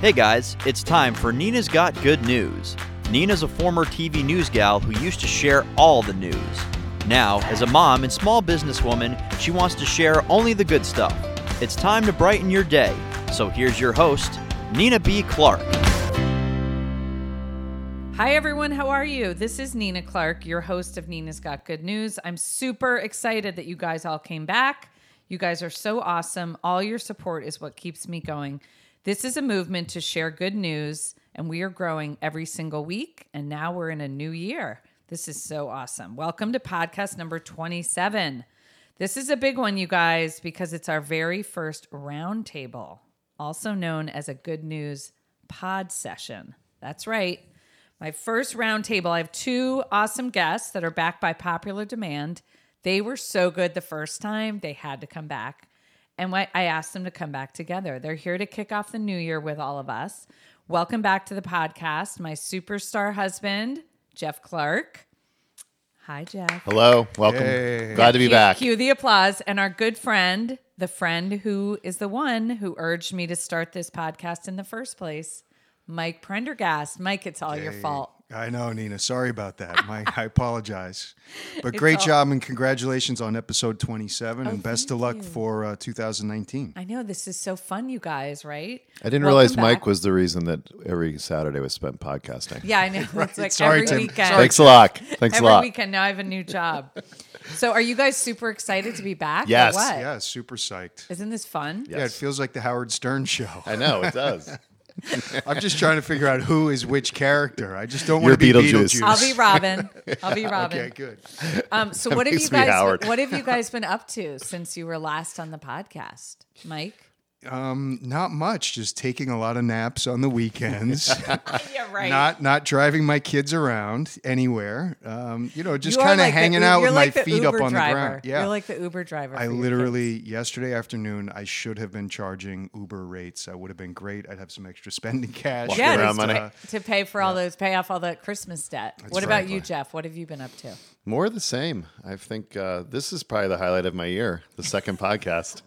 Hey guys, it's time for Nina's Got Good News. Nina's a former TV news gal who used to share all the news. Now, as a mom and small businesswoman, she wants to share only the good stuff. It's time to brighten your day. So here's your host, Nina B. Clark. Hi, everyone. How are you? This is Nina Clark, your host of Nina's Got Good News. I'm super excited that you guys all came back. You guys are so awesome. All your support is what keeps me going. This is a movement to share good news, and we are growing every single week. And now we're in a new year. This is so awesome. Welcome to podcast number 27. This is a big one, you guys, because it's our very first roundtable, also known as a good news pod session. That's right. My first roundtable. I have two awesome guests that are back by popular demand. They were so good the first time, they had to come back. And I asked them to come back together. They're here to kick off the new year with all of us. Welcome back to the podcast, my superstar husband, Jeff Clark. Hi, Jeff. Hello, welcome. Glad to be Cue- back. Cue the applause. And our good friend, the friend who is the one who urged me to start this podcast in the first place, Mike Prendergast. Mike, it's all your fault. I know, Nina. Sorry about that. My, I apologize. But great all- job and congratulations on episode 27 and best of Oh, luck you. for uh, 2019. I know this is so fun, you guys, right? I didn't Welcome realize back. Mike was the reason that every Saturday was spent podcasting. Yeah, I know. It's like Sorry, every Tim. weekend. Sorry. Thanks a lot. Thanks every a lot. Every weekend. Now I have a new job. so, are you guys super excited to be back? Yes. what? Yeah, super psyched. Isn't this fun? Yeah, it feels like the Howard Stern show. I know it does. I'm just trying to figure out who is which character. I just don't You're want to be Beetlejuice. Beetlejuice. I'll be Robin. I'll be Robin. Okay, good. Um, so what have you makes me guys Howard. what have you guys been up to since you were last on the podcast? Mike? Um, not much. Just taking a lot of naps on the weekends. Yeah, right. not not driving my kids around anywhere. Um, you know, just You kind of like hanging U- out with like my the feet up on driver. the ground. Yeah, You're like the Uber driver. I literally yesterday afternoon I should have been charging Uber rates. I would have been great. I'd have some extra spending cash. yeah, around just money. to, pay, to pay for all those pay off all that Christmas debt. what about you, Jeff? What have you been up to? More of the same. I think uh, this is probably the highlight of my year, the second podcast.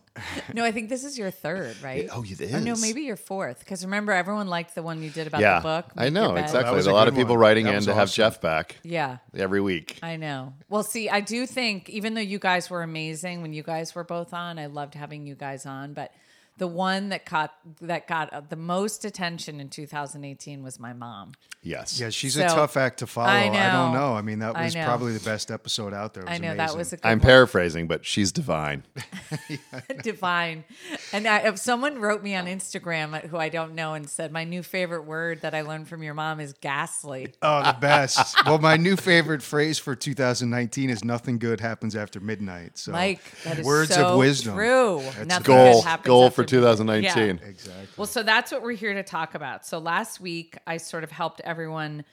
No, I think this is your third, right? oh, it Or no, maybe your fourth. Because remember, everyone liked the one you did about yeah, the book. I Make Your know exactly. There's a a lot of people one. writing That in was to have. Jeff back Yeah. every week. I know. Well, see, I do think even though you guys were amazing when you guys were both on, I loved having you guys on, but the one that caught that got uh, the most attention in 2018 was my mom. Yes. Yeah, she's So, a tough act to follow. I I, don't know. I mean, that was probably the best episode out there. It I was know that amazing. was a good I'm one. paraphrasing, but she's divine. divine. And I, if someone wrote me on Instagram uh, who I don't know and said my new favorite word that I learned from your mom is ghastly. Oh, the best. well, my new favorite phrase for 2019 is "Nothing good happens after midnight." So, Mike, that is words so of wisdom. True. That's Nothing Goal, good happens goal after for 2019. Yeah. Exactly. Well, so that's what we're here to talk about. So last week, I sort of helped everyone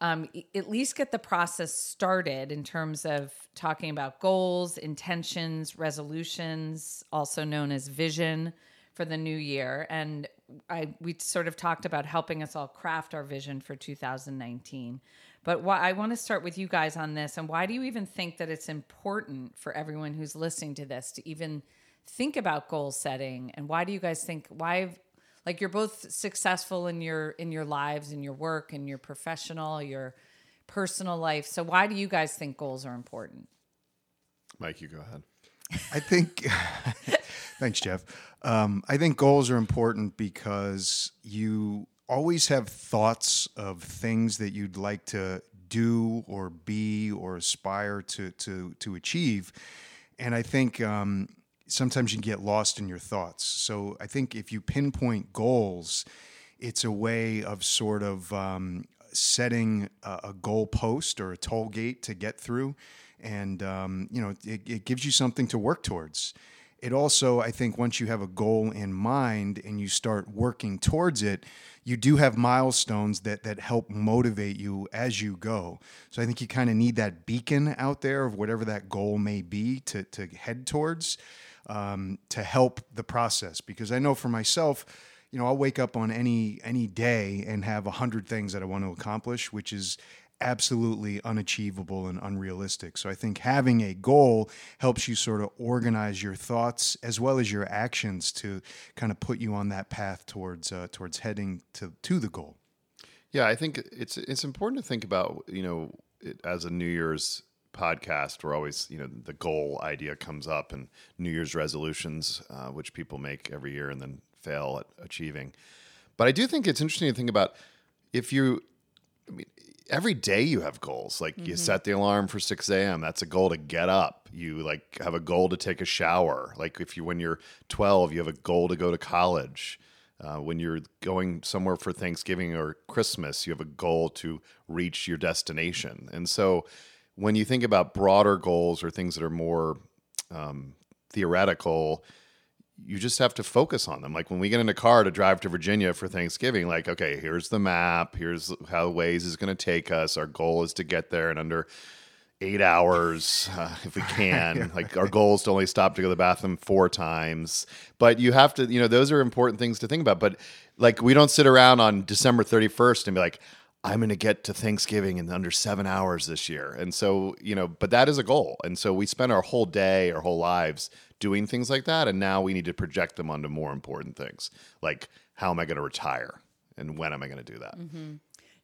um, at least get the process started in terms of talking about goals, intentions, resolutions, also known as vision for the new year. And I we sort of talked about helping us all craft our vision for 2019. But why, I want to start with you guys on this. And why do you even think that it's important for everyone who's listening to this to even think about goal setting? And why do you guys think why? Like you're both successful in your in your lives, in your work, in your professional, your personal life. So why do you guys think goals are important? Mike, you go ahead. I think. thanks, Jeff. Um, I think goals are important because you always have thoughts of things that you'd like to do or be or aspire to to to achieve, and I think um, sometimes you get lost in your thoughts. So I think if you pinpoint goals, it's a way of sort of um, setting a, a goal post or a toll gate to get through, and um, you know it, it gives you something to work towards. It also, I think, once you have a goal in mind and you start working towards it, you do have milestones that that help motivate you as you go. So I think you kind of need that beacon out there of whatever that goal may be to to head towards um, to help the process. Because I know for myself, you know, I'll wake up on any any day and have a hundred things that I want to accomplish, which is absolutely unachievable and unrealistic. So I think having a goal helps you sort of organize your thoughts as well as your actions to kind of put you on that path towards uh, towards heading to to the goal. Yeah, I think it's it's important to think about you know it, as a New Year's podcast, we're always you know the goal idea comes up and New Year's resolutions, uh, which people make every year and then fail at achieving. But I do think it's interesting to think about if you, I mean, every day you have goals. Like you set the alarm for 6 a.m. That's a goal to get up. You like have a goal to take a shower. Like if you, when you're 12, you have a goal to go to college. Uh, when you're going somewhere for Thanksgiving or Christmas, you have a goal to reach your destination. And so when you think about broader goals or things that are more um, theoretical, you just have to focus on them. Like when we get in a car to drive to Virginia for Thanksgiving, like, okay, here's the map. Here's how Waze is going to take us. Our goal is to get there in under eight hours uh, if we can. like our goal is to only stop to go to the bathroom four times. But you have to, you know, those are important things to think about. But like we don't sit around on December 31st and be like, I'm going to get to Thanksgiving in under seven hours this year. And so, you know, but that is a goal. And so we spend our whole day, our whole lives doing things like that. And now we need to project them onto more important things like how am I going to retire and when am I going to do that? Mm-hmm.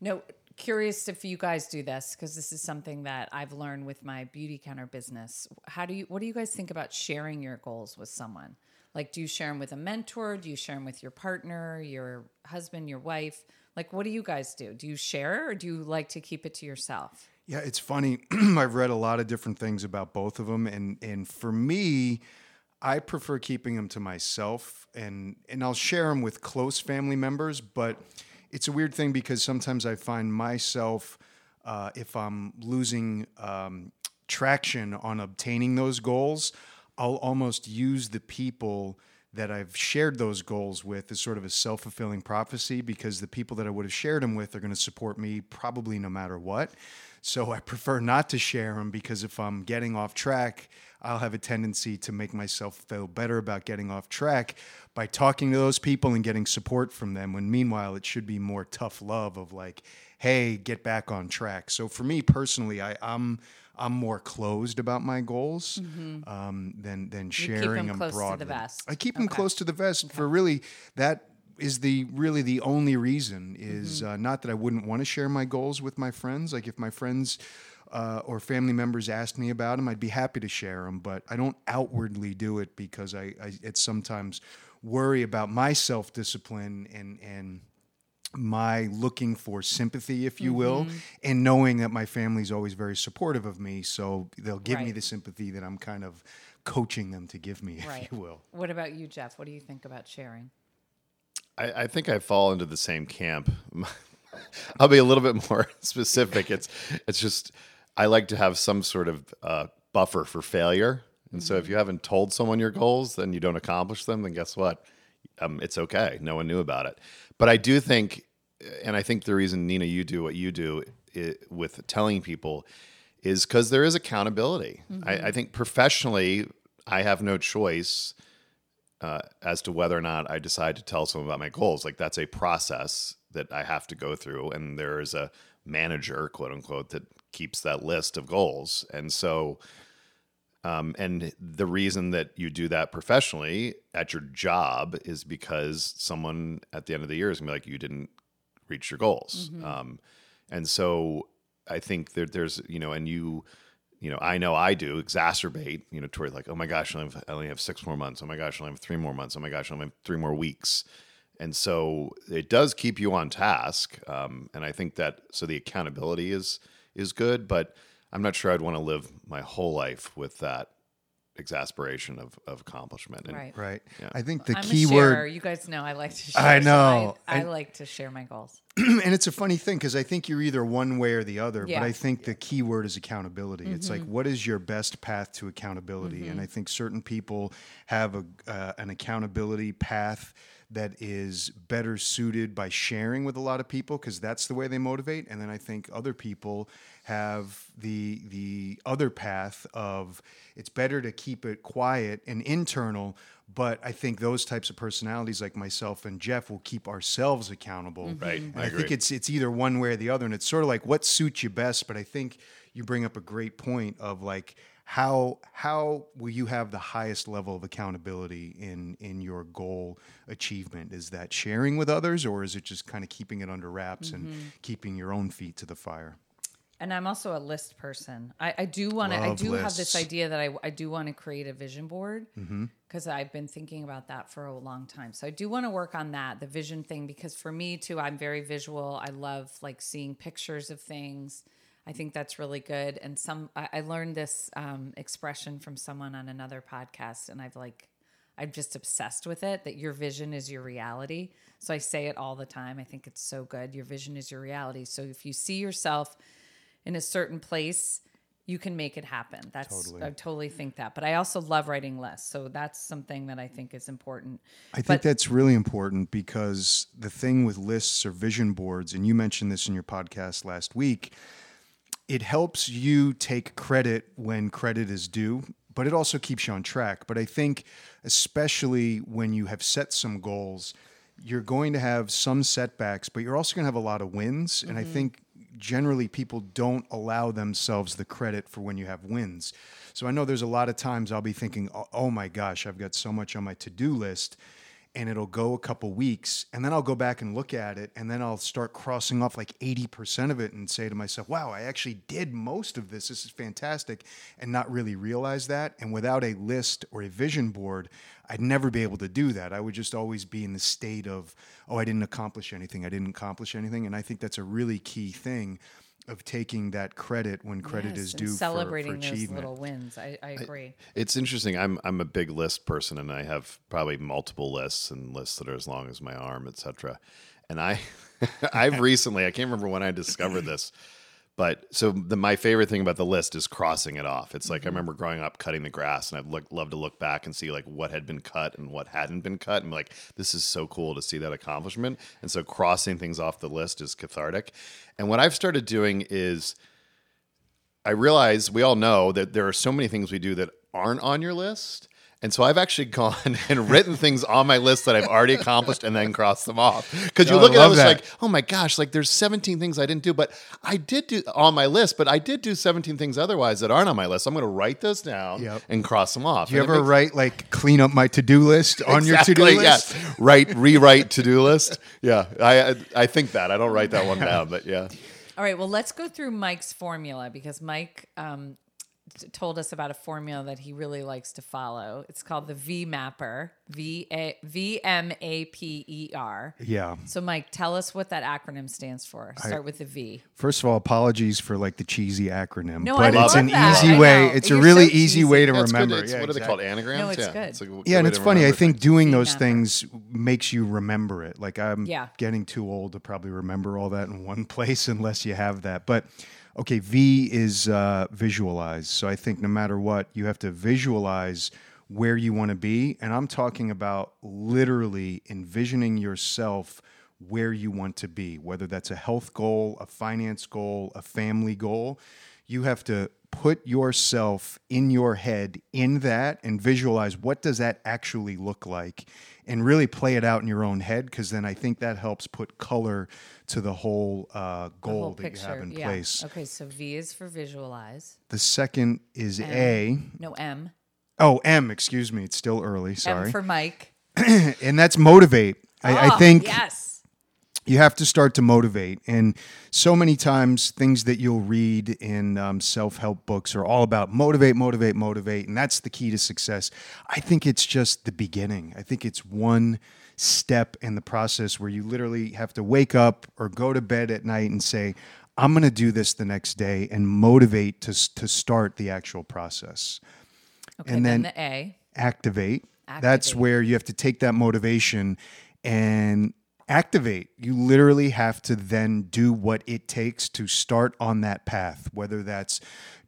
No, curious if you guys do this because this is something that I've learned with my Beautycounter business. How do you what do you guys think about sharing your goals with someone? Like do you share them with a mentor? Do you share them with your partner, your husband, your wife? Like what do you guys do? Do you share or do you like to keep it to yourself? Yeah, it's funny. I've read a lot of different things about both of them, and and for me, I prefer keeping them to myself, and and I'll share them with close family members. But it's a weird thing because sometimes I find myself, uh, if I'm losing um, traction on obtaining those goals, I'll almost use the people that I've shared those goals with is sort of a self fulfilling prophecy because the people that I would have shared them with are going to support me probably no matter what. So I prefer not to share them because if I'm getting off track, I'll have a tendency to make myself feel better about getting off track by talking to those people and getting support from them. When meanwhile, it should be more tough love of like, hey, get back on track. So for me personally, I, I'm I'm more closed about my goals um, than than sharing them them close to the broadly. vest. I keep them Okay. close to the vest for really that is the really the only reason is Mm-hmm. uh, not that I wouldn't want to share my goals with my friends. Like if my friends uh, or family members asked me about them, I'd be happy to share them. But I don't outwardly do it because I, I it's sometimes worry about my self discipline and and my looking for sympathy, if you will, Mm-hmm. and knowing that my family's always very supportive of me, so they'll give me the sympathy that I'm kind of coaching them to give me, if Right. you will. What about you, Jeff? What do you think about sharing? I, I think I fall into the same camp. I'll be a little bit more specific. It's it's just I like to have some sort of uh, buffer for failure. And so if you haven't told someone your goals, then you don't accomplish them. Then guess what? Um, it's okay. No one knew about it. But I do think, and I think the reason Nina you do what you do i with telling people is because there is accountability. I, I think professionally, I have no choice uh, as to whether or not I decide to tell someone about my goals. Like that's a process that I have to go through, and there is a manager, quote unquote, that keeps that list of goals. And so, um, and the reason that you do that professionally at your job is because someone at the end of the year is gonna be like, you didn't reach your goals. Um, and so I think that there's, you know, and you, you know, I know I do exacerbate, you know, toward like, oh my gosh, I only have, I only have six more months. Oh my gosh, I only have three more months. Oh my gosh, I only have three more weeks. And so it does keep you on task. Um, and I think that so the accountability is is good, but I'm not sure I'd want to live my whole life with that exasperation of, of accomplishment. And Right. Right. Yeah. I think the I'm key a sharer. word, You guys know I like to share. I so know. I, I like to share my goals. and it's a funny thing because I think you're either one way or the other. Yeah. But I think the key word is accountability. It's like, what is your best path to accountability? And I think certain people have a uh, an accountability path that is better suited by sharing with a lot of people because that's the way they motivate. And then I think other people have the the other path of it's better to keep it quiet and internal. But I think those types of personalities, like myself and Jeff, will keep ourselves accountable. Mm-hmm. Right. And I I, think it's it's either one way or the other, and it's sort of like what suits you best. But I think you bring up a great point of like how how will you have the highest level of accountability in in your goal achievement? Is that sharing with others, or is it just kind of keeping it under wraps and mm-hmm. keeping your own feet to the fire? And I'm also a list person. I, I do want to. I do have this idea that I, I do want to create a vision board because I've been thinking about that for a long time. So I do want to work on that, the vision thing, because for me too, I'm very visual. I love like seeing pictures of things. I think that's really good. And some I, I learned this um, expression from someone on another podcast, and I've like I'm just obsessed with it that your vision is your reality. So I say it all the time. I think it's so good. Your vision is your reality. So if you see yourself in a certain place, you can make it happen. That's Totally. I totally think that. But I also love writing lists. So that's something that I think is important. I think But- that's really important because the thing with lists or vision boards, and you mentioned this in your podcast last week, it helps you take credit when credit is due, but it also keeps you on track. But I think, especially when you have set some goals, you're going to have some setbacks, but you're also going to have a lot of wins. And I mm-hmm. think generally people don't allow themselves the credit for when you have wins. So I know there's a lot of times I'll be thinking, oh, oh my gosh, I've got so much on my to do list and it'll go a couple weeks and then I'll go back and look at it and then I'll start crossing off like 80% of it and say to myself, wow, I actually did most of this. This is fantastic. And not really realize that. And without a list or a vision board, I'd never be able to do that. I would just always be in the state of, oh, I didn't accomplish anything. I didn't accomplish anything. And I think that's a really key thing of taking that credit when credit Yes, is due for- celebrating for, those achievement. little wins. I, I agree. It's interesting. I'm I'm a big list person, and I have probably multiple lists and lists that are as long as my arm, etc. And I, I've recently, I can't remember when I discovered this, but so the my favorite thing about the list is crossing it off. It's like I mm-hmm. remember growing up cutting the grass, and I'd look love to look back and see like what had been cut and what hadn't been cut, and like this is so cool to see that accomplishment. And so crossing things off the list is cathartic. And what I've started doing is. I realize we all know that there are so many things we do that aren't on your list. And so I've actually gone and written things on my list that I've already accomplished and then crossed them off. Because you Oh, I look at it, love it's like, oh my gosh, like there's 17 things I didn't do, but I did do on my list, but I did do 17 things otherwise that aren't on my list. I'm going to write those down Yep. and cross them off. Do you And ever makes- write like clean up my to do list on your to do list? Yes. Write, rewrite to do list. Yeah. I, I I think that. I don't write that one down, but yeah. All right, well, let's go through Mike's formula because Mike um, t- told us about a formula that he really likes to follow. It's called the V Mapper, V A V M A P E R. Yeah. So, Mike, tell us what that acronym stands for. Start with the V. First of all, apologies for like the cheesy acronym, No, I but it's love an that. easy way. It's a You're really so easy way to That's good. remember. It's- Yeah, what are they called? Anagrams? No, it's yeah. good. It's a good Yeah, and it's to funny. I think doing those mapper. things makes you remember it. Like I'm Yeah. getting too old to probably remember all that in one place unless you have that. But okay, V is uh, visualize. So I think no matter what, you have to visualize where you want to be, and I'm talking about literally envisioning yourself where you want to be, whether that's a health goal, a finance goal, a family goal. You have to put yourself in your head in that and visualize what does that actually look like and really play it out in your own head because then I think that helps put color to the whole uh, The goal whole that picture. you have in yeah. place. Okay, so V is for visualize. The second is A. No M. Oh, M, excuse me. It's still early. Sorry. M for Mike. and that's motivate. I, I Oh, think Yes. You have to start to motivate. And so many times, things that you'll read in um, self help books are all about motivate, motivate, motivate. And that's the key to success. I think it's just the beginning. I think it's one step in the process where you literally have to wake up or go to bed at night and say, I'm going to do this the next day and motivate to, to start the actual process Okay, and then, then- the A. activate. activate. That's where you have to take that motivation and activate. You literally have to then do what it takes to start on that path, whether that's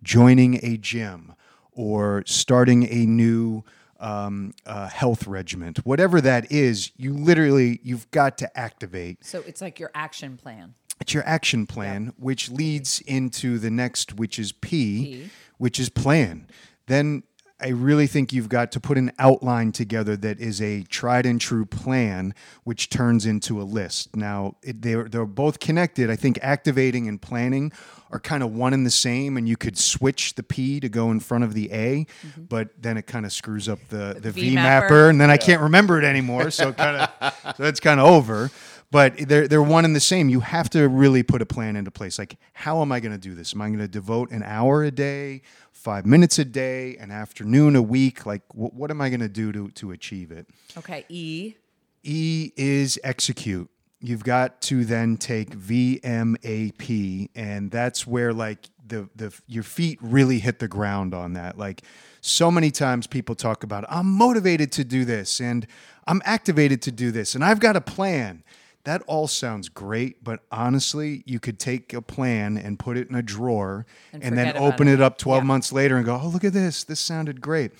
joining a gym or starting a new um, uh, health regiment, whatever that is. You literally you've got to activate. So it's like your action plan. It's your action plan, which leads into the next, which is P, P. which is plan. Then I really think you've got to put an outline together that is a tried and true plan, which turns into a list. Now, it, they're, they're both connected. I think activating and planning are kind of one and the same, and you could switch the P to go in front of the A, mm-hmm. but then it kind of screws up the, the V, V mapper, mapper. and then I can't remember it anymore. So kind of so that's kind of over. But they're they're one and the same. You have to really put a plan into place. Like, how am I going to do this? Am I going to devote an hour a day, five minutes a day, an afternoon a week? Like, wh- what am I going to do to to achieve it? Okay. E. E is execute. You've got to then take VMAP, and that's where like the the your feet really hit the ground on that. Like so many times people talk about I'm motivated to do this and I'm activated to do this and I've got a plan. That all sounds great, but honestly, you could take a plan and put it in a drawer And and, then open it. it up 12 Yeah. months later and go, "Oh, look at this. This sounded great."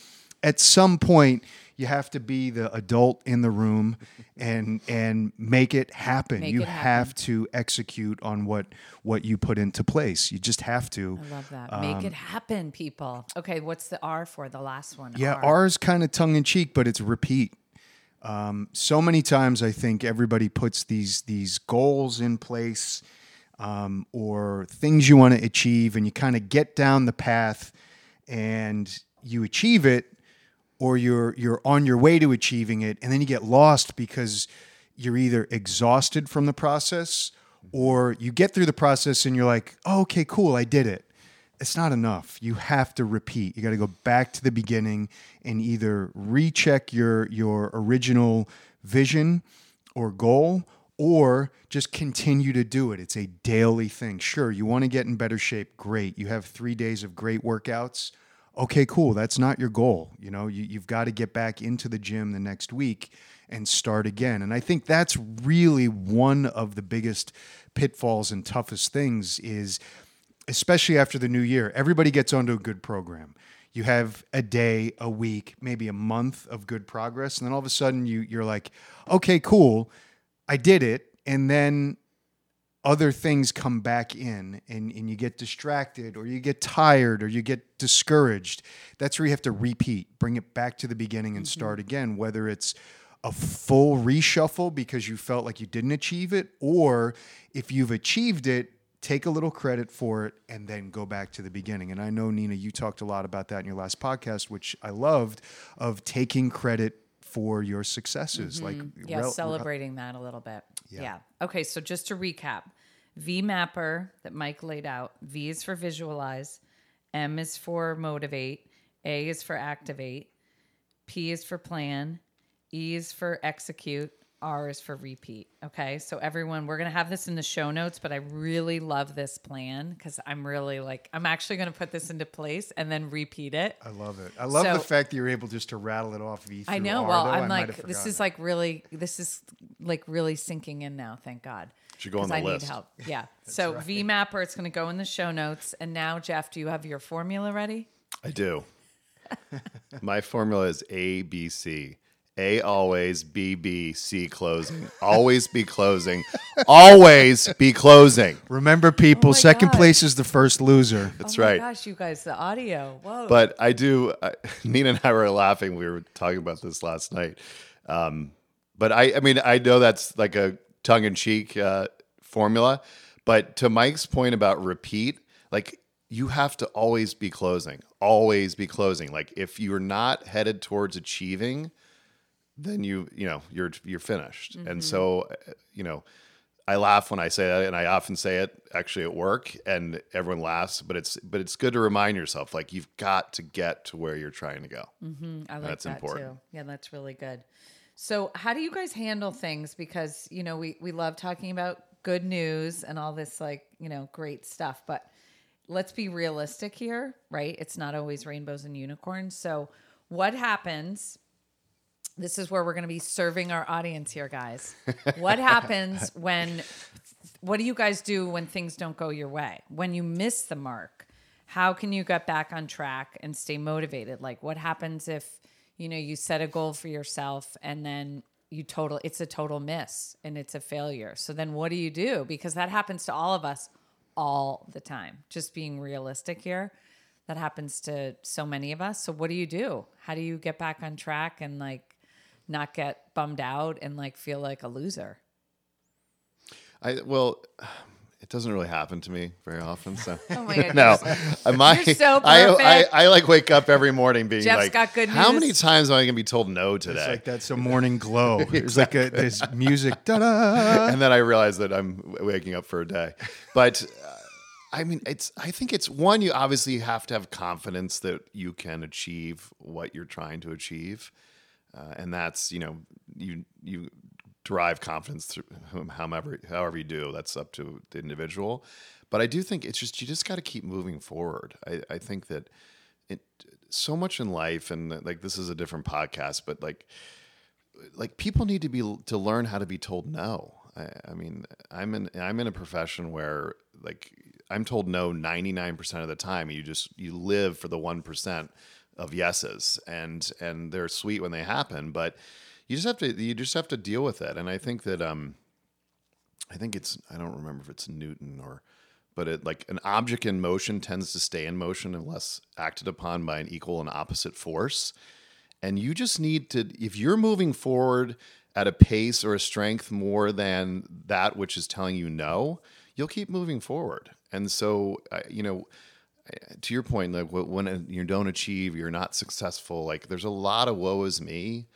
At some point, you have to be the adult in the room and and make it happen. Make you it happen. have to execute on what what you put into place. You just have to. I love that. Make it um, happen, people. Okay. What's the R for the last one? Yeah, R is kind of tongue in cheek, but it's repeat. Um, so many times, I think everybody puts these these goals in place um, or things you want to achieve, and you kind of get down the path and you achieve it, or you're you're on your way to achieving it, and then you get lost because you're either exhausted from the process or you get through the process and you're like, oh, okay, cool, I did it it's not enough. You have to repeat. You got to go back to the beginning and either recheck your your original vision or goal or just continue to do it. It's a daily thing. Sure, you want to get in better shape, great. You have 3 days of great workouts. Okay, cool. That's not your goal. You know, you, you've got to get back into the gym the next week and start again. And I think that's really one of the biggest pitfalls and toughest things is especially after the new year, everybody gets onto a good program. You have a day, a week, maybe a month of good progress, and then all of a sudden you you're like, okay, cool, I did it, and then other things come back in and, and you get distracted or you get tired or you get discouraged. That's where you have to repeat, bring it back to the beginning and mm-hmm. start again, whether it's a full reshuffle because you felt like you didn't achieve it, or if you've achieved it, take a little credit for it and then go back to the beginning. And I know, Nina, you talked a lot about that in your last podcast, which I loved, of taking credit for your successes. Mm-hmm. Like, Yeah, rel- celebrating that a little bit. Yeah. Yeah. Okay, so just to recap V mapper that Mike laid out V is for visualize, M is for motivate, A is for activate, P is for plan, E is for execute, R is for repeat. Okay, so everyone, we're going to have this in the show notes, but I really love this plan because I'm really like, I'm actually going to put this into place and then repeat it. I love it. I love So- the fact that you're able just to rattle it off V. I through know. R, well, though. I'm I like, this is like really, this is like really sinking in now. Thank God. Should go on 'Cause the I list. need help. Yeah. so VMapper, it's going to go in the show notes. And now, Jeff, do you have your formula ready? I do. My formula is A B C. A always, B B C closing. Always be closing. Always be closing. Remember, people, Oh second God. place is the first loser. That's oh my right. gosh, you guys, the audio. Whoa. But I do. I, Nina and I were laughing. We were talking about this last night. Um, but I, I mean, I know that's like a tongue in cheek uh, formula. But to Mike's point about repeat, like you have to always be closing, always be closing. Like if you're not headed towards achieving, then you, you know, you're you're finished. And so, uh, you know. I laugh when I say that, and I often say it actually at work, and everyone laughs. But it's but it's good to remind yourself, like you've got to get to where you're trying to go. Mm-hmm. I like That's that important. too. Yeah, that's really good. So, how do you guys handle things? Because you know, we we love talking about good news and all this like you know great stuff, but let's be realistic here, right? It's not always rainbows and unicorns. So, what happens? This is where we're going to be serving our audience here, guys. What happens when? What do you guys do when things don't go your way? When you miss the mark? How can you get back on track and stay motivated? Like, what happens if you know, you set a goal for yourself and then you total it's a total miss and it's a failure. So then what do you do? Because that happens to all of us all the time. Just being realistic here. That happens to so many of us. So what do you do? How do you get back on track and like not get bummed out and like feel like a loser? I well, it doesn't really happen to me very often. So Oh my God, no, you're my You're so I, I perfect. I like wake up every morning being Jeff's like, got good how many times am I gonna be told no today? It's like that's a morning glow. It's like a this music. Da-da. and then I realize that I'm waking up for a day. But uh, I mean, it's. I think it's one. You obviously have to have confidence that you can achieve what you're trying to achieve, uh, and that's you know you you derive confidence through whom- however however you do. That's up to the individual. But I do think it's just you just got to keep moving forward. I, I think that it so much in life, and like this is a different podcast, but like like people need to be to learn how to be told no. I, I mean, I'm in I'm in a profession where like I'm told no 99% of the time. You just you live for the 1% of yeses and and they're sweet when they happen, but you just have to you just have to deal with it. And I think that um I think it's I don't remember if it's Newton or but it like an object in motion tends to stay in motion unless acted upon by an equal and opposite force. And you just need to if you're moving forward at a pace or a strength more than that which is telling you no, you'll keep moving forward. And so I- you know to your point, like when uh, you don't achieve, you're not successful. Like there's a lot of woe is me.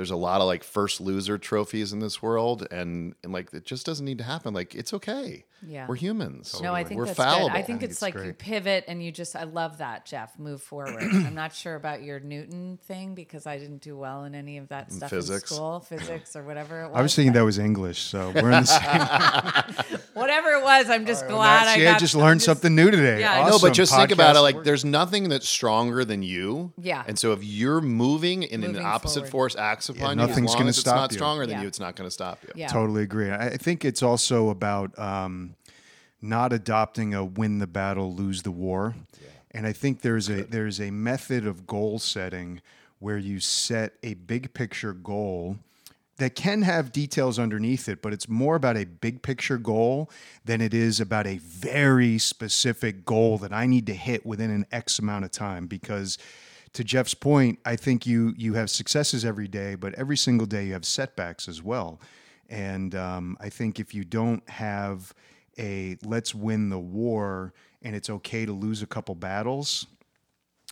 There's a lot of like first loser trophies in this world, and and like it just doesn't need to happen. Like it's okay. Yeah. we're humans. No, I think we're that's fallible. good. I think it's, it's like you pivot and you just I love that, Jeff. Move forward. I'm not sure about your Newton thing because I didn't do well in any of that stuff physics. in school, physics or whatever it was. I was thinking that was English, so we're in the same. whatever it was, I'm just glad I got just learned I'm something new today. Yeah, I No, know. But just think about it. Like, there's nothing that's stronger than you. Yeah. And so if you're moving and an opposite forward. force acts upon you, nothing's as long gonna as it's stop not you. stronger than Yeah. you, it's not going to stop you. Yeah. Totally agree. I I think it's also about um, not adopting a win the battle, lose the war. And I think there's a there's a method of goal setting where you set a big picture goal that can have details underneath it, but it's more about a big picture goal than it is about a very specific goal that I need to hit within an X amount of time. Because to Jeff's point, I think you you have successes every day, but every single day you have setbacks as well. And um, I think if you don't have a let's win the war and it's okay to lose a couple battles,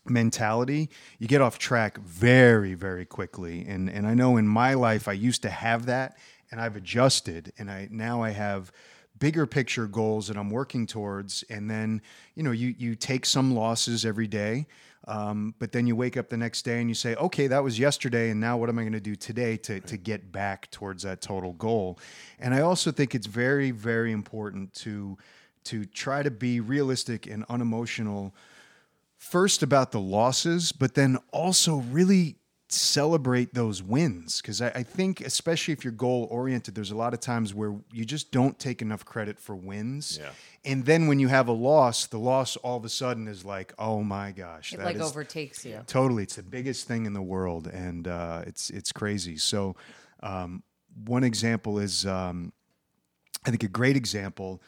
mentality, you get off track very, very quickly. And and I know in my life I used to have that and I've adjusted and I now I have bigger picture goals that I'm working towards. And then, you know, you you take some losses every day. Um, but then you wake up the next day and you say, okay, that was yesterday, and now what am I going to do today to, to get back towards that total goal? And I also think it's very, very important to to try to be realistic and unemotional first about the losses, but then also really celebrate those wins. Because I, I think, especially if you're goal oriented, there's a lot of times where you just don't take enough credit for wins. Yeah. And then when you have a loss, the loss all of a sudden is like, oh my gosh, It that like is- overtakes you. Totally, it's the biggest thing in the world, and uh, it's it's crazy. So, um, one example is, um, I think a great example.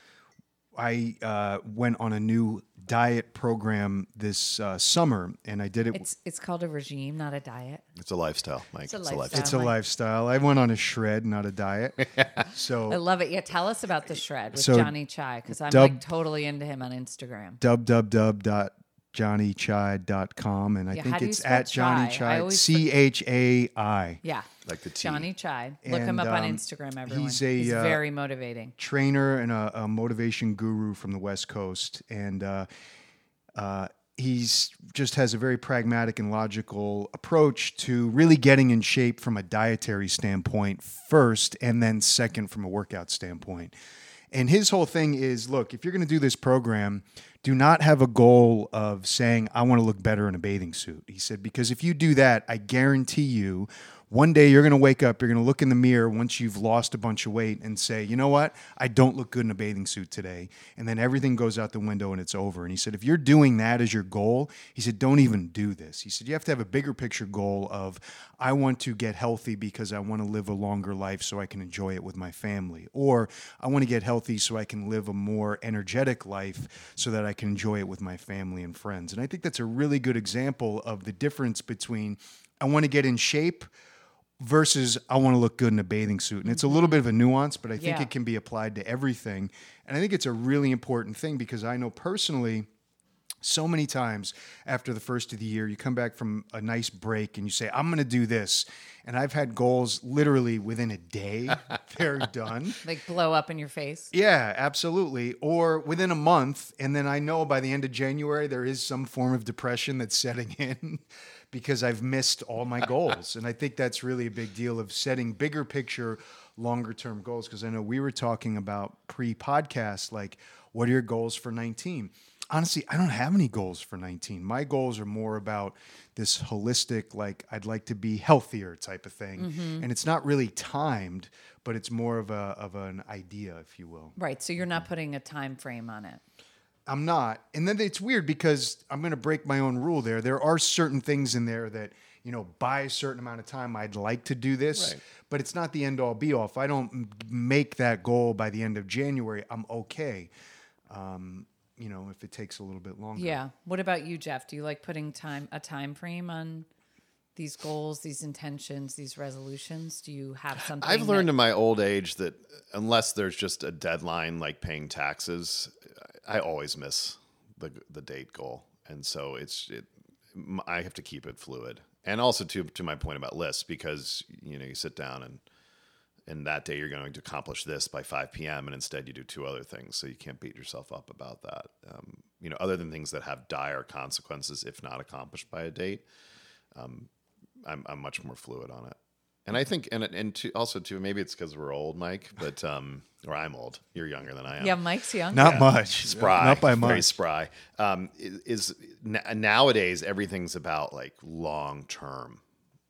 I uh, went on a new diet program this uh, summer, and I did it. It's it's called a regime, not a diet. It's a lifestyle, Mike. It's a a, lifestyle. lifestyle. it's a lifestyle. I went on a shred, not a diet. So I love it. Yeah, tell us about the shred with So, Johnny Chai because I'm dub- like totally into him on Instagram. www.johnnychai.com, and I Yeah, how think do you it's at Johnny chai? I Chai. always C H A I. Yeah, Like the tea. Johnny Chai. Look him And, up on um, Instagram. Everyone. he's a, uh, very motivating. trainer and a, a motivation guru from the West Coast, and uh, uh, he's just has a very pragmatic and logical approach to really getting in shape from a dietary standpoint first, and then second from a workout standpoint. And his whole thing is, look, if you're going to do this program, do not have a goal of saying I want to look better in a bathing suit. He said because if you do that, I guarantee you one day you're going to wake up, you're going to look in the mirror once you've lost a bunch of weight and say, you know what? I don't look good in a bathing suit today. And then everything goes out the window and it's over. And he said, if you're doing that as your goal, he said, don't even do this. He said, you have to have a bigger picture goal of, I want to get healthy because I want to live a longer life so I can enjoy it with my family. Or I want to get healthy so I can live a more energetic life so that I can enjoy it with my family and friends. And I think that's a really good example of the difference between I want to get in shape versus I want to look good in a bathing suit. And it's a little bit of a nuance, but I think Yeah. it can be applied to everything. And I think it's a really important thing because I know personally so many times after the first of the year, you come back from a nice break and you say, I'm going to do this. And I've had goals literally within a day, they're done. Like blow up in your face. Yeah, absolutely. Or within a month, and then I know by the end of January there is some form of depression that's setting in because I've missed all my goals. and I think that's really a big deal of setting bigger picture, longer term goals. Because I know we were talking about pre podcast, like, what are your goals for 19? Honestly, I don't have any goals for 19. My goals are more about this holistic, like, I'd like to be healthier type of thing. Mm-hmm. And it's not really timed, but it's more of a of an idea, if you will. Right. So you're not mm-hmm. putting a time frame on it. I'm not. And then it's weird because I'm going to break my own rule there. There are certain things in there that, you know, by a certain amount of time, I'd like to do this, Right. but it's not the end all be all. If I don't make that goal by the end of January, I'm okay. Um, you know, if it takes a little bit longer. Yeah. What about you, Jeff? Do you like putting time a time frame on these goals, these intentions, these resolutions? Do you have something? I've learned that- in my old age that unless there's just a deadline like paying taxes, I always miss the the date goal, and so it's it. I have to keep it fluid, and also to to my point about lists because you know you sit down and and that day you're going to accomplish this by 5 p.m. and instead you do two other things, so you can't beat yourself up about that. Um, you know, other than things that have dire consequences if not accomplished by a date. I'm I'm much more fluid on it. And I think, and and to, also too, maybe it's because we're old, Mike, but um, or I'm old. You're younger than I am. Yeah, Mike's young. Not much. spry, Not by much. very much. spry. Um, is, is n- nowadays everything's about like long term.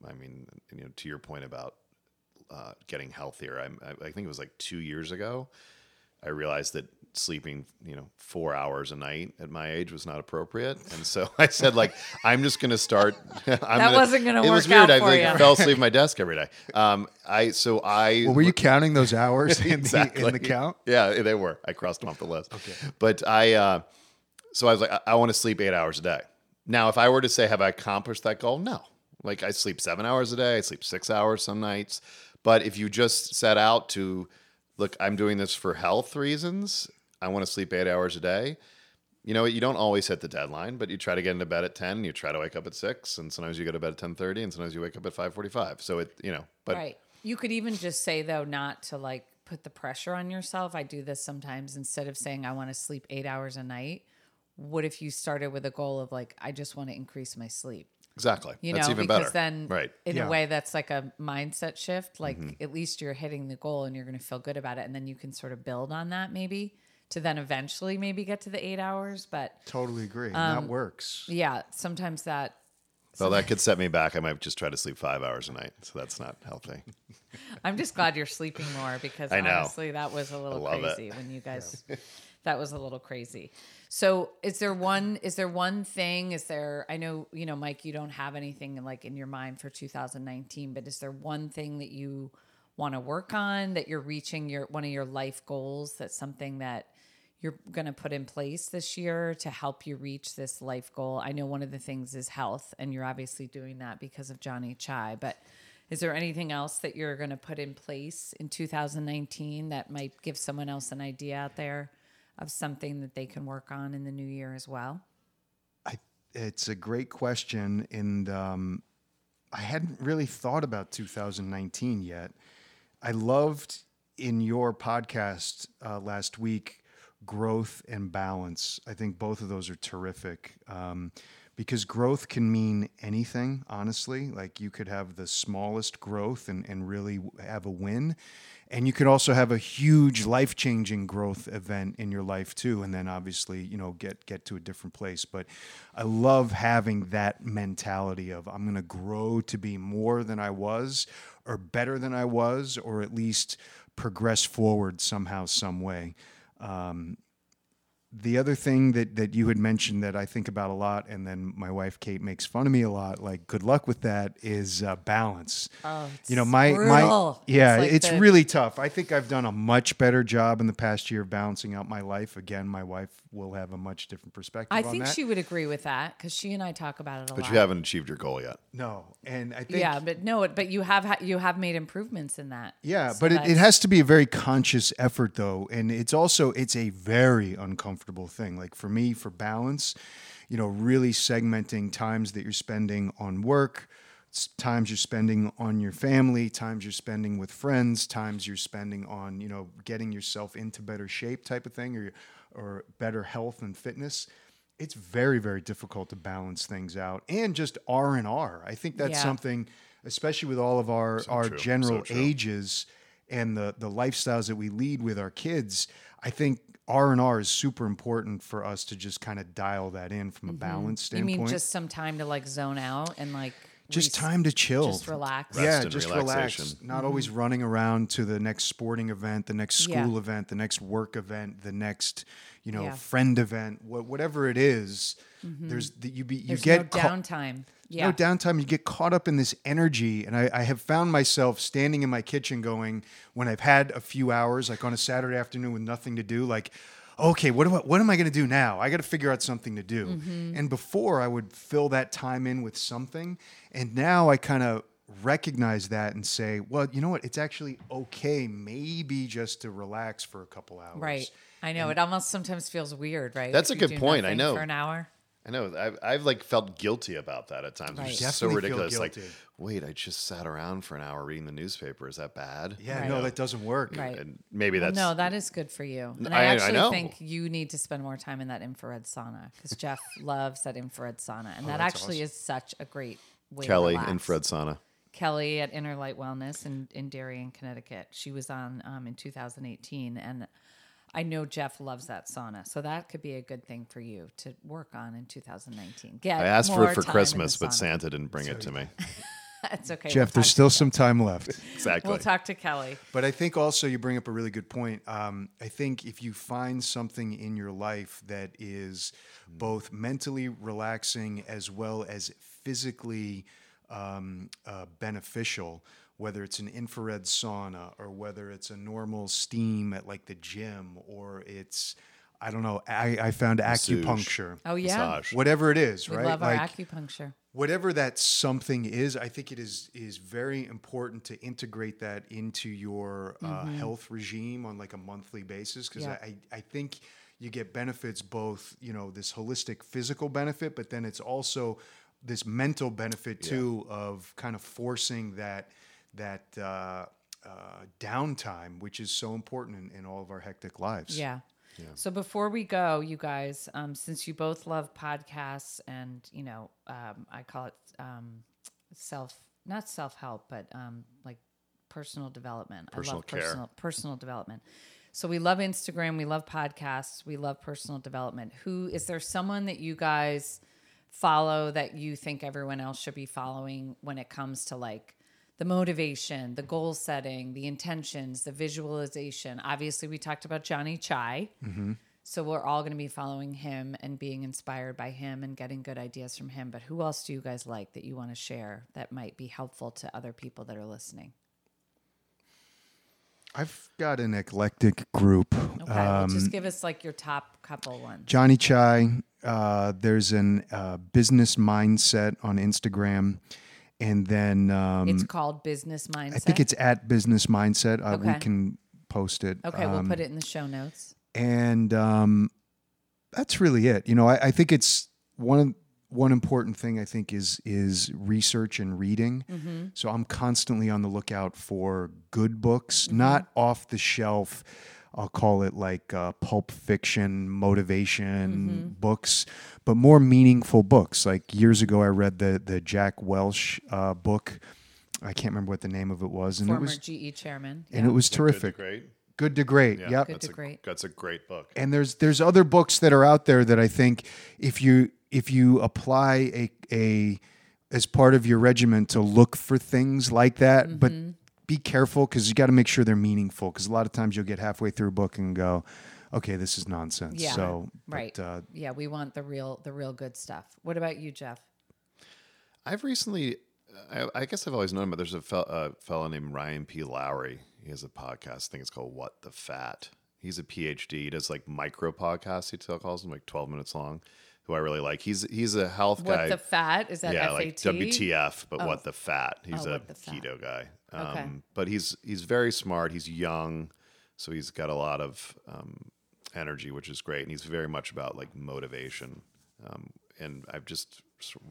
I mean, you know, to your point about uh, getting healthier, I'm, I, I think it was like two years ago. I realized that sleeping, you know, four hours a night at my age was not appropriate, and so I said, like, I'm just going to start. I'm That wasn't gonna It was work out weird. I for like, you. fell asleep at my desk every day. Um, I so I Well, were you counting those hours in, exactly the, in the count? Yeah, they were. I crossed them off the list. Okay. But I, uh, so I was like, I, I want to sleep eight hours a day. Now, if I were to say, have I accomplished that goal? No. Like I sleep seven hours a day. I sleep six hours some nights. But if you just set out to, look, I'm doing this for health reasons. I want to sleep eight hours a day. You know, you don't always hit the deadline, but you try to get into bed at ten. You try to wake up at six, and sometimes you go to bed at ten thirty, and sometimes you wake up at five forty-five. So it, you know, but right. You could even just say though, not to like put the pressure on yourself. I do this sometimes instead of saying I want to sleep eight hours a night. What if you started with a goal of like I just want to increase my sleep? Exactly, You that's know, even because better. then right? in Yeah. a way that's like a mindset shift. Like Mm-hmm. at least you're hitting the goal and you're going to feel good about it, and then you can sort of build on that maybe to then eventually maybe get to the eight hours. But Totally agree. And Um, that works. yeah, sometimes that Well, that could set me back. I might just try to sleep five hours a night, so that's not healthy. I'm just glad you're sleeping more because I know. honestly, that was a little love it. crazy when you guys. that was a little crazy. So, is there one? Is there one thing? Is there? I know you know, Mike. You don't have anything like in your mind for 2019, but is there one thing that you want to work on that you're reaching your one of your life goals? That's something that you're going to put in place this year to help you reach this life goal? I know one of the things is health, and you're obviously doing that because of Johnny Chai, but is there anything else that you're going to put in place in 2019 that might give someone else an idea out there of something that they can work on in the new year as well? I, it's a great question, and um, I hadn't really thought about 2019 yet. I loved in your podcast uh, last week growth and balance. I think both of those are terrific um, because growth can mean anything, honestly. Like you could have the smallest growth and, and really have a win. And you could also have a huge life changing growth event in your life too. And then obviously, you know, get, get to a different place. But I love having that mentality of I'm going to grow to be more than I was or better than I was, or at least progress forward somehow, some way. Um, the other thing that that you had mentioned that I think about a lot, and then my wife Kate makes fun of me a lot. Like, good luck with that. Is uh, balance. Oh, you know, my my brutal. yeah, It's like it's the- really tough. I think I've done a much better job in the past year of balancing out my life. Again, my wife will have a much different perspective. I on think that. she would agree with that because she and I talk about it a But lot. you haven't achieved your goal yet. no, and I think yeah, but no, but you have ha- you have made improvements in that. Yeah, So but it, it has to be a very conscious effort though, and it's also it's a very uncomfortable thing. Like for me, for balance, you know, really segmenting times that you're spending on work, times you're spending on your family, times you're spending with friends, times you're spending on you know getting yourself into better shape type of thing, or or better health and fitness. It's very very difficult to balance things out, and just R and R. I think that's Yeah. something, especially with all of our our true, general so ages and the the lifestyles that we lead with our kids, I think R and R is super important for us to just kind of dial that in from a balance Mm-hmm. You standpoint. mean just some time to like zone out and like Just res- time to chill, just relax? Rest yeah, and just relaxation. relax. Not always running around to the next sporting event, the next Yeah. school event, the next work event, the next you know Yeah. friend event, wha- whatever it is. There's the, you be you Mm-hmm. There's get no ca- downtime. Yeah. no downtime. You get caught up in this energy. And I, I have found myself standing in my kitchen going, when I've had a few hours, like on a Saturday afternoon with nothing to do, like, okay, what, do I, what am I going to do now? I got to figure out something to do. Mm-hmm. And before I would fill that time in with something. And now I kind of recognize that and say, well, you know what? It's actually okay, maybe just to relax for a couple hours. Right. I know. it almost sometimes feels weird, right? That's If a good point, I know. For an hour. I know. I've, I've like felt guilty about that at times. Right. It's just so ridiculous. Like, wait, I just sat around for an hour reading the newspaper. Is that bad? Yeah, Right. no, that doesn't work. Right. And maybe Well, that's no, that is good for you. And I- I I actually know. think you need to spend more time in that infrared sauna because Jeff loves that infrared sauna, and that Oh, that's actually awesome. is such a great way. Kelly to relax. infrared sauna. Kelly at Inner Light Wellness in, in Darien, Connecticut. She was on um, in 2018, and I know Jeff loves that sauna, so that could be a good thing for you to work on in 2019. Get I asked for it for time in the Christmas, but. Santa didn't bring it to me. That's okay. Jeff, we'll there's still some time left. Exactly. We'll talk to Kelly. But I think also you bring up a really good point. Um, I think if you find something in your life that is both mentally relaxing as well as physically um, uh, beneficial, whether it's an infrared sauna or whether it's a normal steam at like the gym or it's, I don't know, I, I found Massage. acupuncture, Oh yeah, Massage. whatever it is, we right? love our acupuncture. whatever that something is, I think it is is very important to integrate that into your uh, health regime on like a monthly basis because Yeah. I, I think you get benefits both you know this holistic physical benefit, but then it's also this mental benefit too of kind of forcing that that uh, uh, downtime, which is so important in, in all of our hectic lives. Yeah. So before we go, you guys, um, since you both love podcasts and you know, um, I call it um, self, not self help, but um, like personal development. Personal I love care. personal personal development. So we love Instagram, we love podcasts, we love personal development. Who is there someone that you guys follow that you think everyone else should be following when it comes to like the motivation, the goal setting, the intentions, the visualization. Obviously, we talked about Johnny Chai. So we're all going to be following him and being inspired by him and getting good ideas from him. But who else do you guys like that you want to share that might be helpful to other people that are listening? I've got an eclectic group. Okay, well, just give us like your top couple ones. Johnny Chai. Uh, there's an uh, business mindset on Instagram, and then um, It's called Business Mindset. I think it's at business mindset. Uh, We can post it. okay. Um, we'll put it in the show notes. and um, that's really it. You know, I, I think it's one one important thing. I think is is research and reading. Mm-hmm. So I'm constantly on the lookout for good books, not off the shelf. I'll call it like uh, pulp fiction, motivation books, but more meaningful books. Like years ago, I read the the Jack Welch uh, book. I can't remember what the name of it was, and Former it was GE chairman. and Yeah. it was terrific. Great. Good to great. Yeah, Yep. Good that's to a, great. That's a great book. and there's there's other books that are out there that I think if you if you apply a a as part of your regimen to look for things like that, but Mm-hmm. Be careful because you got to make sure they're meaningful. Because a lot of times you'll get halfway through a book and go, "Okay, this is nonsense." Yeah. So, but, right. uh, yeah, we want the real the real good stuff. What about you, Jeff? I've recently, I, I guess I've always known, but there's a fel- uh, fellow named Ryan P. Lowery. He has a podcast. I think it's called What the Fat. He's a PhD. He does like micro podcasts. He still calls them like 12 minutes long. Who I really like. He's he's a health What guy. What the fat is that yeah, FAT? like WTF, but what the fat? He's Oh, a Fat. keto guy. Um, Okay. But he's he's very smart. He's young, so he's got a lot of um, energy, which is great. And he's very much about like motivation. Um, and I've just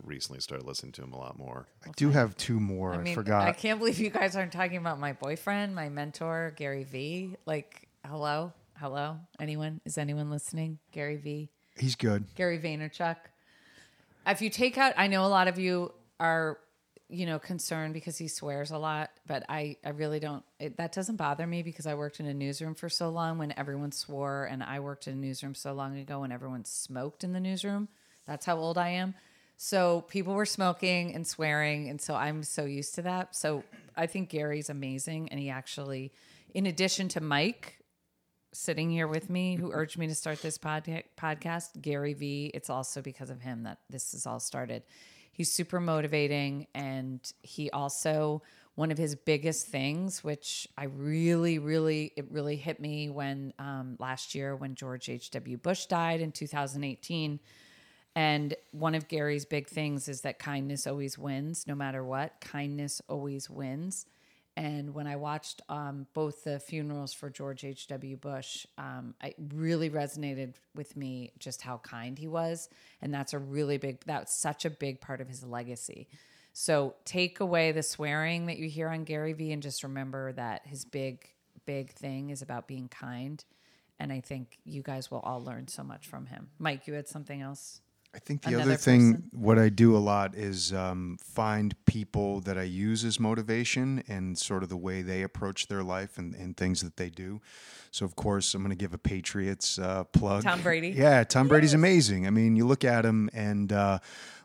recently started listening to him a lot more. I do have two more. I, I forgot. I can't believe you guys aren't talking about my boyfriend, my mentor, Gary V. Like, hello, hello, anyone? Is anyone listening? Gary V. He's good. Gary Vaynerchuk. If you take out, I know a lot of you are, you know, concerned because he swears a lot, but I, I really don't. It, that doesn't bother me because I worked in a newsroom for so long when everyone swore, and I worked in a newsroom so long ago when everyone smoked in the newsroom. That's how old I am. So people were smoking and swearing, and so I'm so used to that. So I think Gary's amazing, and he actually, in addition to Mike, sitting here with me who urged me to start this pod- podcast, Gary V. It's also because of him that this has all started. He's super motivating, and he also one of his biggest things, which I really, really, it really hit me when um, last year when George H. W. Bush died in 2018. And one of Gary's big things is that kindness always wins, no matter what. Kindness always wins. And when I watched um, both the funerals for George H.W. Bush, um, it really resonated with me just how kind he was. And that's a really big, that's such a big part of his legacy. So take away the swearing that you hear on Gary Vee and just remember that his big, big thing is about being kind. And I think you guys will all learn so much from him. Mike, you had something else? I think the other thing, person? what I do a lot is um, find people that I use as motivation and sort of the way they approach their life and, and things that they do. So, of course, I'm going to give a Patriots uh, plug. Tom Brady? Yeah, Tom Brady's amazing. I mean, you look at him and uh,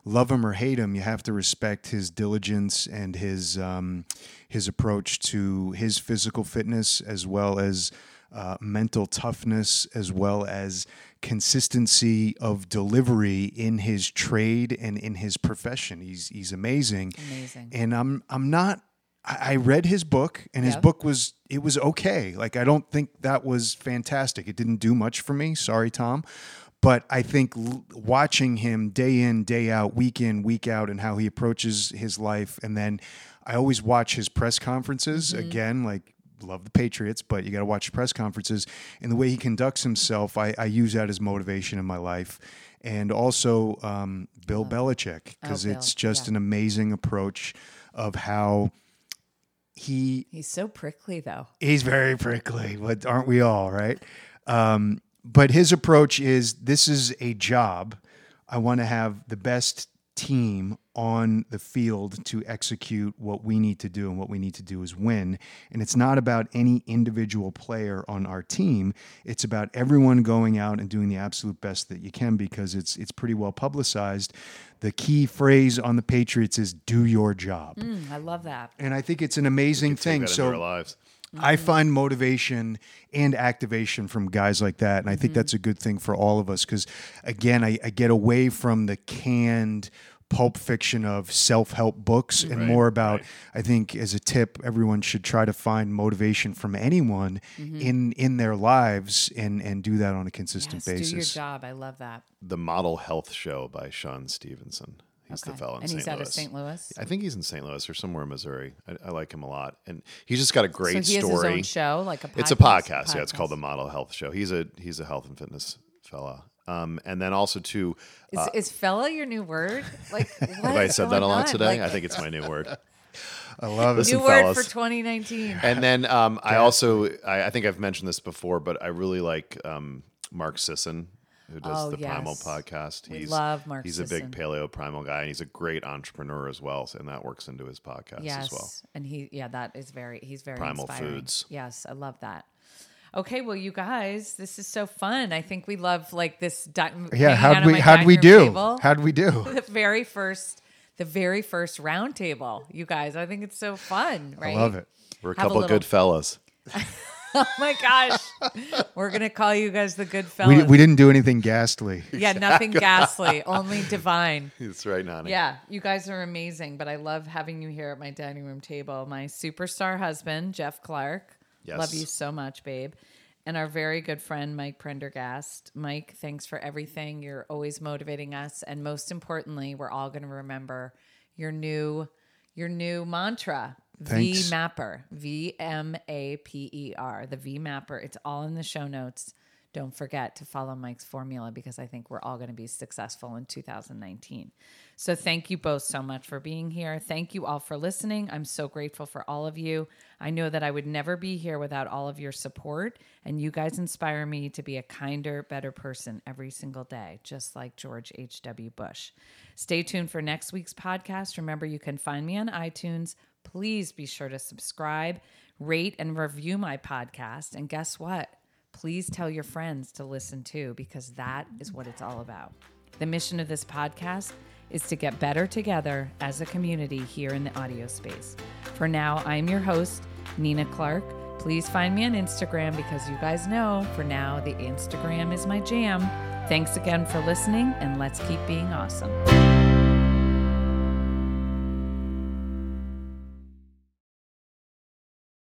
love him or hate him, you have to respect his diligence and his um, his approach to his physical fitness as well as uh, mental toughness as well as consistency of delivery in his trade and in his profession. He's he's amazing. Amazing. And I'm I'm not I read his book and his Yeah. book was it was okay. Like I don't think that was fantastic. It didn't do much for me. Sorry, Tom. But I think l- watching him day in, day out, week in, week out, and how he approaches his life, and then I always watch his press conferences again, like love the Patriots, but you got to watch press conferences and the way he conducts himself. I, I use that as motivation in my life, and also um, Bill Belichick because Oh, Bill, it's just yeah. an amazing approach of how he He's so prickly, though. He's very prickly, but aren't we all, right? Um, but his approach is this is a job. I want to have the best team on the field to execute what we need to do, and what we need to do is win. And it's not about any individual player on our team. It's about everyone going out and doing the absolute best that you can because it's it's pretty well publicized. The key phrase on the Patriots is "do your job," Mm, I love that. and I think it's an amazing Take thing. that so into our. I mm-hmm. find motivation and activation from guys like that. And I think that's mm-hmm. a good thing for all of us because, again, I, I get away from the canned pulp fiction of self help books and Right, more about, right. I think, as a tip, everyone should try to find motivation from anyone mm-hmm. in, in their lives and, and do that on a consistent Yes, do your job. I love that. The Model Health Show by Shawn Stevenson. He's the fellow in And St. he's out Louis. of St. Louis? I think he's in St. Louis or somewhere in Missouri. I, I like him a lot, and he's just got a great so he has story. his own show, like a podcast. It's a podcast. Yeah, it's called the Model Health Show. He's a he's a health and fitness fella. Um, and then also too, Is, is fella your new word? Like, what have I said that a lot on? today? Like, I think it's my new word. I love it. New word fellas. for 2019. And then um, I also, I, I think I've mentioned this before, but I really like um, Mark Sisson, who does Oh, the Primal yes. podcast. We He's, love Mark He's a big paleo primal guy, and he's a great entrepreneur as well, and that works into his podcast yes. as well. And he, yeah, that is very, he's very Primal inspiring. Foods. Yes, I love that. Okay, well, you guys, this is so fun. I think we love like this. Di- Yeah, how'd we my how'd we do? table. How'd we do? the very first, the very first round table, you guys. I think it's so fun, right? I love it. We're a Have a couple little- good fellas. Oh my gosh, we're gonna call you guys the good fellas. We, we didn't do anything ghastly. yeah, nothing ghastly, only divine. That's right, Nani. Yeah, you guys are amazing, but I love having you here at my dining room table. My superstar husband, Jeff Clark. Yes. Love you so much, babe. And our very good friend, Mike Prendergast. Mike, thanks for everything. You're always motivating us. And most importantly, we're all going to remember your new your new mantra. Thanks. V Mapper. V M A P E R. The V Mapper. It's all in the show notes. Don't forget to follow Mike's formula because I think we're all going to be successful in 2019. So thank you both so much for being here. Thank you all for listening. I'm so grateful for all of you. I know that I would never be here without all of your support, and you guys inspire me to be a kinder, better person every single day, just like George H.W. Bush. Stay tuned for next week's podcast. Remember, you can find me on iTunes. Please be sure to subscribe, rate, and review my podcast. And guess what? Please tell your friends to listen too, because that is what it's all about. The mission of this podcast is to get better together as a community here in the audio space. For now, I'm your host, Nina Clark. Please find me on Instagram because you guys know for now the Instagram is my jam. Thanks again for listening, and let's keep being awesome.